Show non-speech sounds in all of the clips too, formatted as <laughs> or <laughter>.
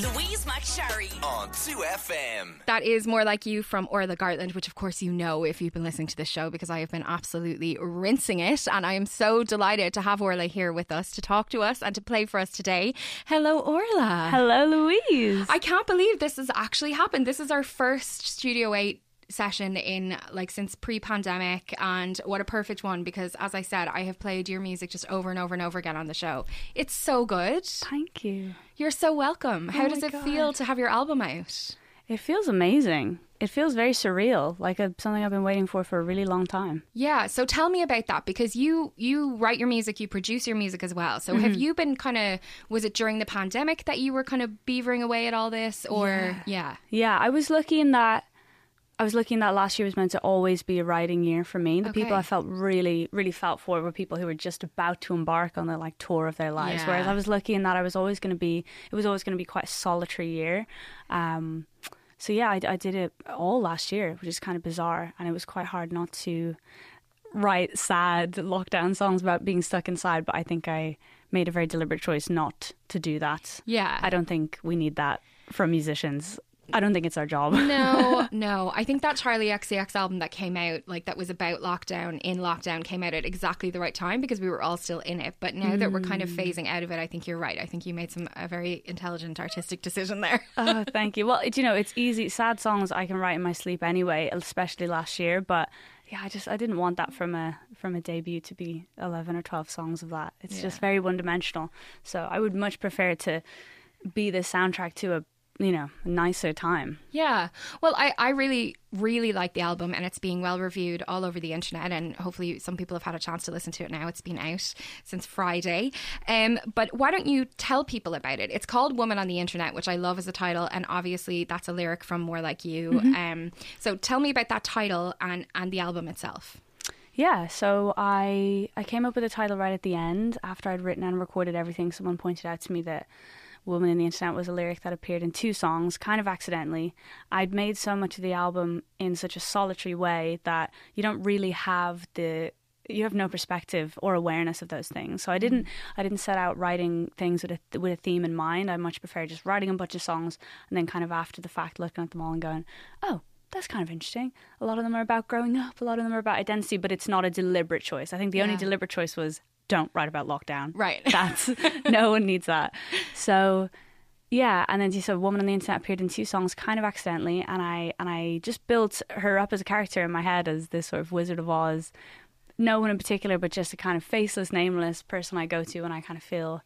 Louise McSharry. on 2FM. That is more like you from Orla Gartland, which of course you know if you've been listening to this show because I have been absolutely rinsing it. And I am so delighted to have Orla here with us to talk to us and to play for us today. Hello, Orla. Hello, Louise. I can't believe this has actually happened. This is our first Studio 8 session in like since pre-pandemic and what a perfect one because as I said I have played your music just over and over and over again on the show. It's so good. Thank you. You're so welcome. How Oh does my it feel to have your album out? It feels amazing. It feels very surreal, like a, something I've been waiting for for a really long time. Yeah, so tell me about that because you you write your music, you produce your music as well. So Mm-hmm. have you been kind of was it during the pandemic that you were kind of beavering away at all this or yeah. Yeah, I was lucky in that. I was lucky in that last year was meant to always be a writing year for me. The Okay. people I felt really, really felt for were people who were just about to embark on the like tour of their lives. Yeah. Whereas I was lucky in that I was always going to be. It was always going to be quite a solitary year. Um, so yeah, I, I did it all last year, which is kind of bizarre, and it was quite hard not to write sad lockdown songs about being stuck inside. But I think I made a very deliberate choice not to do that. Yeah. I don't think we need that from musicians. I don't think it's our job. No, <laughs> no. I think that Charli XCX album that came out, like that was about lockdown in lockdown, came out at exactly the right time because we were all still in it. But now that we're kind of Mm. phasing out of it, I think you're right. I think you made some a very intelligent artistic decision there. <laughs> oh, thank you. Well, it, you know, it's easy. Sad songs I can write in my sleep anyway, especially last year. But yeah, I just I didn't want that from a from a debut to be eleven or twelve songs of that. It's just very one dimensional. So I would much prefer to be the soundtrack to a you know nicer time. Yeah. Well, I, I really, really like the album and it's being well reviewed all over the internet and hopefully some people have had a chance to listen to it now. It's been out since Friday. Um, but why don't you tell people about it? It's called Woman on the Internet, which I love as a title and obviously that's a lyric from More Like You. Um, so tell me about that title and, and the album itself. Yeah, so I I came up with a title right at the end after I'd written and recorded everything. Someone pointed out to me that "Woman in the Internet" was a lyric that appeared in two songs, kind of accidentally. I'd made so much of the album in such a solitary way that you don't really have the you have no perspective or awareness of those things. So I hmm. didn't I didn't set out writing things with a with a theme in mind. I much prefer just writing a bunch of songs and then kind of after the fact looking at them all and going, "Oh, that's kind of interesting. A lot of them are about growing up, a lot of them are about identity, but it's not a deliberate choice. I think the only deliberate choice was don't write about lockdown. Right. <laughs> That's <laughs> no one needs that. So yeah, and then so Woman on the Internet appeared in two songs kind of accidentally and I and I just built her up as a character in my head as this sort of Wizard of Oz. No one in particular, but just a kind of faceless, nameless person I go to when I kind of feel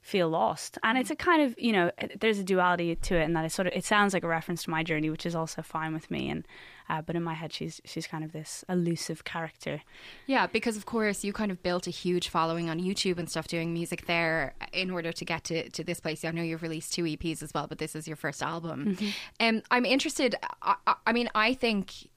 feel lost. And it's a kind of, you know, there's a duality to it and that it sort of it sounds like a reference to my journey, which is also fine with me and uh, but in my head she's she's kind of this elusive character. Yeah, because of course you kind of built a huge following on YouTube and stuff doing music there in order to get to, to this place. I know you've released two EPs as well, but this is your first album. Um, I'm interested. I, I mean, I think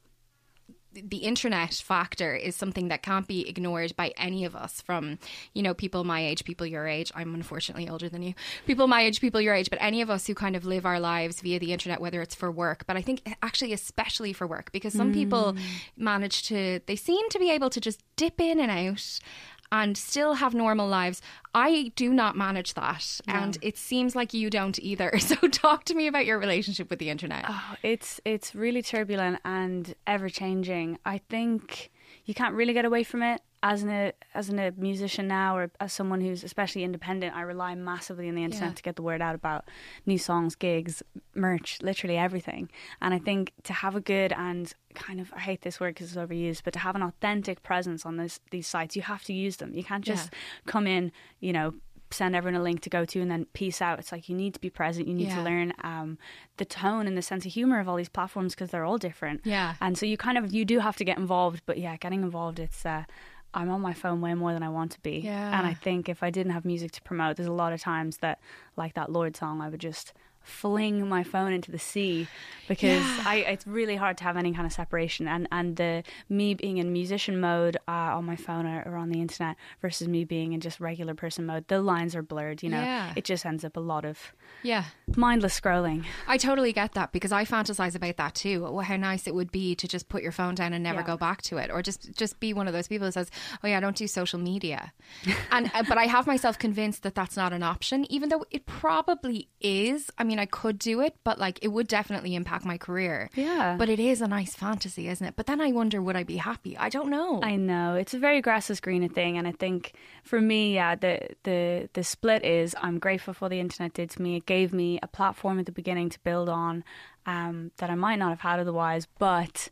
the internet factor is something that can't be ignored by any of us from you know people my age people your age. I'm unfortunately older than you. People my age people your age but any of us who kind of live our lives via the internet whether it's for work but i think actually especially for work because some people mm. manage to they seem to be able to just dip in and out and still have normal lives. I do not manage that, and it seems like you don't either. <laughs> So, talk to me about your relationship with the internet. Oh, it's it's really turbulent and ever changing. I think you can't really get away from it as an a, as an, a musician now, or as someone who's especially independent. I rely massively on the internet Yeah. to get the word out about new songs, gigs, merch, literally everything. And I think to have a good and kind of I hate this word because it's overused, but to have an authentic presence on this these sites, you have to use them. You can't just come in, you know. Send everyone a link to go to and then peace out. It's like you need to be present. You need Yeah. to learn um, the tone and the sense of humor of all these platforms because they're all different. Yeah. And so you kind of you do have to get involved, but yeah, getting involved it's uh I'm on my phone way more than I want to be. Yeah. And I think if I didn't have music to promote, there's a lot of times that like that Lorde song I would just fling my phone into the sea because I it's really hard to have any kind of separation and and the me being in musician mode uh, on my phone or, or on the internet versus me being in just regular person mode the lines are blurred you know Yeah. it just ends up a lot of Yeah. mindless scrolling I totally get that because I fantasize about that too. How nice it would be to just put your phone down and never Yeah. go back to it, or just just be one of those people who says, "Oh yeah, I don't do social media," and uh, but I have myself convinced that that's not an option, even though it probably is. I mean, mean, I could do it, but like it would definitely impact my career. Yeah. But it is a nice fantasy, isn't it? But then I wonder, would I be happy? I don't know. I know it's a very grass is greener thing, and I think for me, yeah, the the the split is I'm grateful for the internet did to me. It gave me a platform at the beginning to build on um, that I might not have had otherwise, but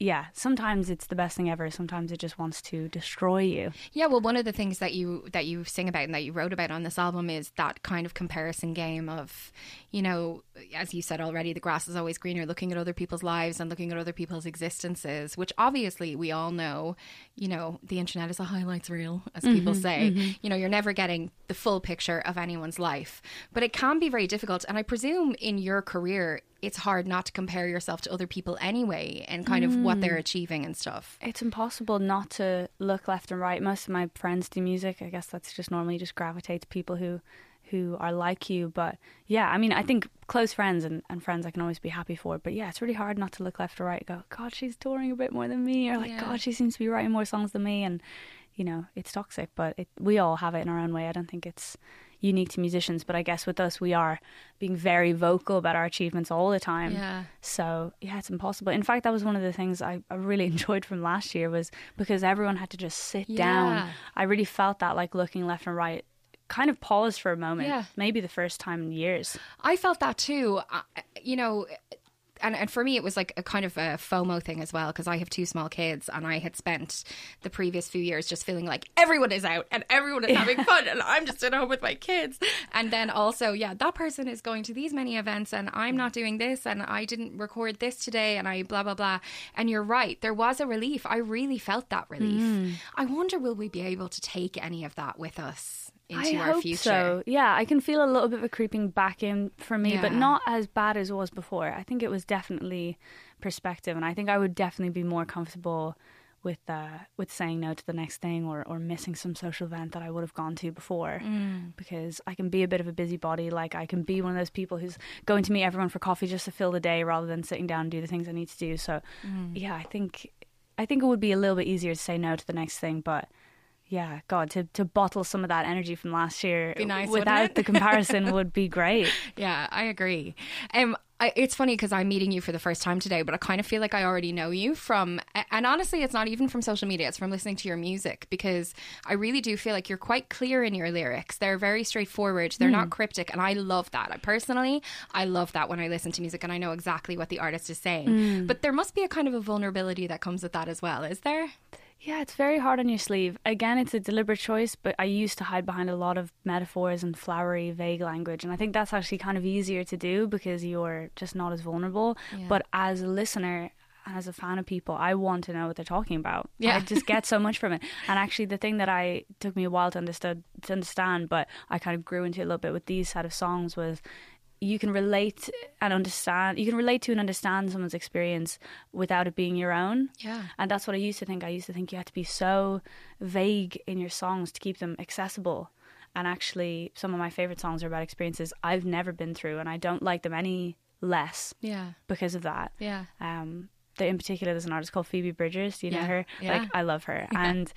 yeah, sometimes it's the best thing ever. Sometimes it just wants to destroy you. Yeah, well, one of the things that you that you sing about and that you wrote about on this album is that kind of comparison game of, you know, as you said already, the grass is always greener. Looking at other people's lives and looking at other people's existences, which obviously we all know, you know, the internet is a highlights reel, as mm-hmm, people say. Mm-hmm. You know, you're never getting the full picture of anyone's life, but it can be very difficult. And I presume in your career, it's hard not to compare yourself to other people anyway and kind mm. of what they're mm. achieving and stuff. It's impossible not to look left and right. Most of my friends do music. I guess that's just normally just gravitate to people who who are like you. But yeah, I mean, I think close friends and, and friends I can always be happy for. But yeah, it's really hard not to look left or right go, God, she's touring a bit more than me. Or like, yeah. God, she seems to be writing more songs than me. And, you know, it's toxic, but it, we all have it in our own way. I don't think it's unique to musicians, but I guess with us, we are being very vocal about our achievements all the time. Yeah. So yeah, it's impossible. In fact, that was one of the things I, I really <laughs> enjoyed from last year was because everyone had to just sit yeah. down. I really felt that like looking left and right kind of paused for a moment. Yeah. Maybe the first time in years. I felt that too. Uh, you know, and, and for me it was like a kind of a FOMO thing as well because I have two small kids and I had spent the previous few years just feeling like everyone is out and everyone is having fun and I'm just at home with my kids. And then also yeah that person is going to these many events and I'm not doing this and I didn't record this today and I blah blah blah. And you're right there was a relief. I really felt that relief. Mm. I wonder will we be able to take any of that with us into I our hope future. So yeah, I can feel a little bit of a creeping back in for me, yeah. but not as bad as it was before. I think it was definitely perspective, and I think I would definitely be more comfortable with uh, with saying no to the next thing or, or missing some social event that I would have gone to before mm. because I can be a bit of a busybody like I can be one of those people who's going to meet everyone for coffee just to fill the day rather than sitting down and do the things I need to do so mm. yeah I think I think it would be a little bit easier to say no to the next thing but yeah, God, to, to bottle some of that energy from last year nice, without the comparison would be great. <laughs> Yeah, I agree. Um, I, it's funny because I'm meeting you for the first time today, but I kind of feel like I already know you from, and honestly, it's not even from social media, it's from listening to your music because I really do feel like you're quite clear in your lyrics. They're very straightforward, they're mm. not cryptic, and I love that. I personally, I love that when I listen to music and I know exactly what the artist is saying. Mm. But there must be a kind of a vulnerability that comes with that as well, is there? Yeah, it's very hard on your sleeve. Again, it's a deliberate choice, but I used to hide behind a lot of metaphors and flowery, vague language. And I think that's actually kind of easier to do because you're just not as vulnerable. Yeah. But as a listener, as a fan of people, I want to know what they're talking about. Yeah. I just get so much from it. <laughs> And actually, the thing that I took me a while to understand, to understand, but I kind of grew into a little bit with these set of songs was you can relate and understand you can relate to and understand someone's experience without it being your own. Yeah. And that's what i used to think. I used to think you had to be so vague in your songs to keep them accessible. And actually some of my favorite songs are about experiences i've never been through and i don't like them any less yeah. because of that. Yeah. Um in particular there's an artist called Phoebe Bridgers. Do you yeah. know her? Yeah. Like I love her. Yeah. And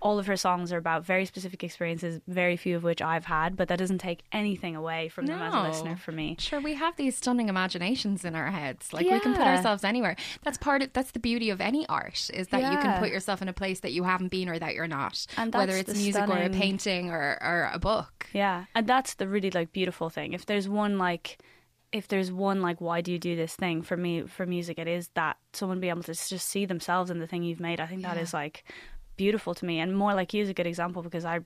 all of her songs are about very specific experiences, very few of which I've had, but that doesn't take anything away from no. them as a listener for me. Sure, we have these stunning imaginations in our heads. Like we can put ourselves anywhere. That's part of that's the beauty of any art is that you can put yourself in a place that you haven't been or that you're not. And whether it's music stunning... or a painting or, or a book. Yeah. And that's the really like beautiful thing. If there's one like if there's one like why do you do this thing for me for music it is that someone be able to just see themselves in the thing you've made i think yeah. that is like beautiful to me and more like you is a good example because I,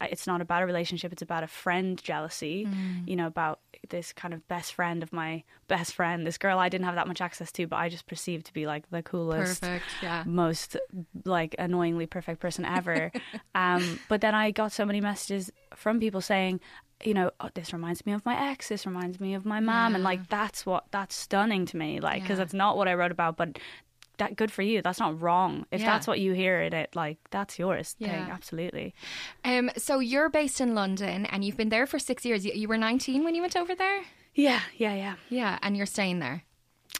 I, it's not about a relationship it's about a friend jealousy mm. you know about this kind of best friend of my best friend this girl I didn't have that much access to but I just perceived to be like the coolest perfect, yeah. most like annoyingly perfect person ever <laughs> um, but then I got so many messages from people saying you know, oh, this reminds me of my ex. This reminds me of my mom, yeah. and like that's what that's stunning to me. Like, because yeah. it's not what I wrote about, but that good for you. That's not wrong. If yeah. that's what you hear in it, like that's yours. Yeah, thing. absolutely. Um, so you're based in London, and you've been there for six years. You, you were 19 when you went over there. Yeah, yeah, yeah, yeah, and you're staying there.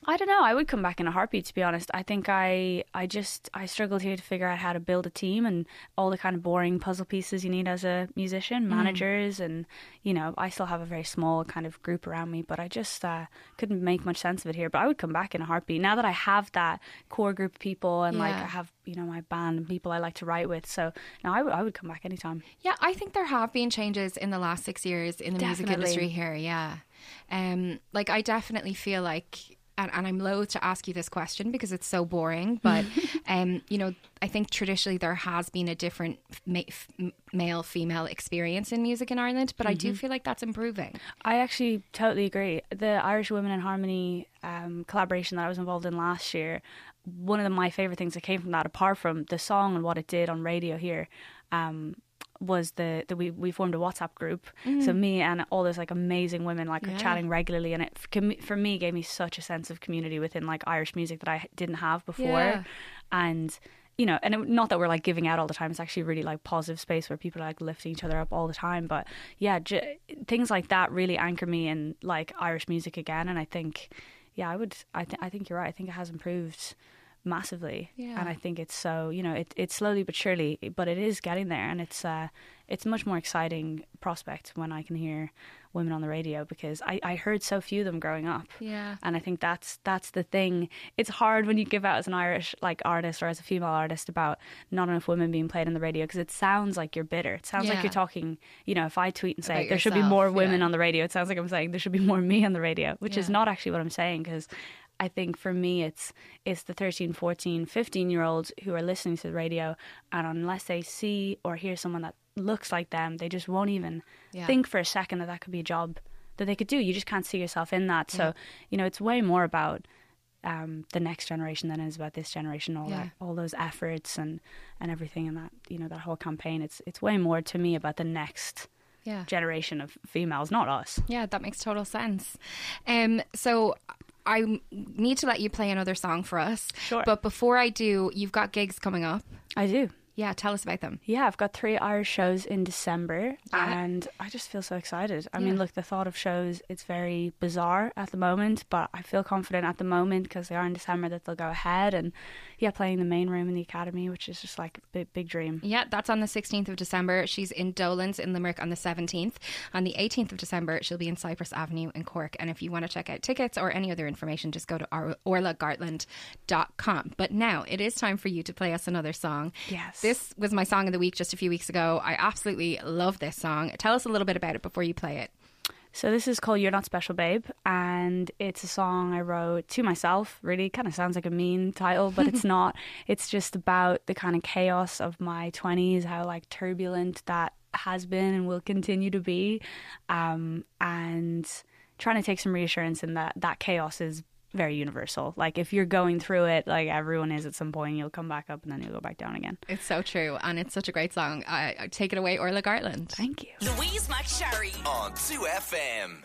I don't know. I would come back in a heartbeat. To be honest, I think I I just I struggled here to figure out how to build a team and all the kind of boring puzzle pieces you need as a musician, managers, and you know I still have a very small kind of group around me, but I just uh, couldn't make much sense of it here. But I would come back in a heartbeat now that I have that core group of people and like I have you know my band and people I like to write with. So now I would I would come back anytime. Yeah, I think there have been changes in the last six years in the music industry here. Yeah, um, like I definitely feel like, and, and I'm loath to ask you this question because it's so boring, but <laughs> um, you know, I think traditionally there has been a different ma- f- male female experience in music in Ireland, but I do feel like that's improving. I actually totally agree. The Irish Women in Harmony um, collaboration that I was involved in last year, one of the, my favorite things that came from that, apart from the song and what it did on radio here, um, was the, the we we formed a WhatsApp group. So me and all those like amazing women like Mm. Yeah. are chatting regularly, and it for me gave me such a sense of community within like Irish music that I didn't have before, Yeah. and. You know, and it, not that we're like giving out all the time. It's actually a really like positive space where people are like lifting each other up all the time. But yeah, j- things like that really anchor me in like Irish music again. And I think, yeah, I would. I think I think you're right. I think it has improved massively, Yeah. and I think it's so you know it it's slowly but surely, but it is getting there, and it's uh it's a much more exciting prospect when I can hear women on the radio because I I heard so few of them growing up. Yeah. And I think that's that's the thing. It's hard when you give out as an Irish like artist or as a female artist about not enough women being played on the radio because it sounds like you're bitter. It sounds Yeah. like you're talking. You know, if I tweet and say About there should be more women yeah. on the radio, it sounds like I'm saying there should be more <laughs> me on the radio, which is not actually what I'm saying because. I think for me it's it's the 13, 14, 15 year olds who are listening to the radio and unless they see or hear someone that looks like them, they just won't even Yeah. think for a second that that could be a job that they could do. You just can't see yourself in that. So, you know, it's way more about um, the next generation than it is about this generation. All Yeah. that, all those efforts and and everything, and that you know that whole campaign. It's it's way more to me about the next Yeah. generation of females, not us. Yeah, that makes total sense. Um, so I need to let you play another song for us. Sure. But before I do, you've got gigs coming up. I do. Yeah, tell us about them. Yeah, I've got three Irish shows in December, Yeah. and I just feel so excited. I Yeah. mean, look, the thought of shows, it's very bizarre at the moment, but I feel confident at the moment because they are in December that they'll go ahead. And yeah, playing the main room in the Academy, which is just like a big, big dream. Yeah, that's on the 16th of December. She's in Dolan's in Limerick on the 17th. On the 18th of December, she'll be in Cypress Avenue in Cork. And if you want to check out tickets or any other information, just go to or- orlagartland.com. But now it is time for you to play us another song. Yes. This was my song of the week just a few weeks ago. I absolutely love this song. Tell us a little bit about it before you play it. So this is called "You're Not Special, Babe," and it's a song I wrote to myself. Really, kind of sounds like a mean title, but it's <laughs> not. It's just about the kind of chaos of my twenties, how like turbulent that has been and will continue to be, um, and trying to take some reassurance in that that chaos is very universal. Like if you're going through it, like everyone is at some point, you'll come back up and then you'll go back down again. It's so true. And it's such a great song. I, I take it away, Orla Gartland. Thank you. Louise McSharry. on 2FM.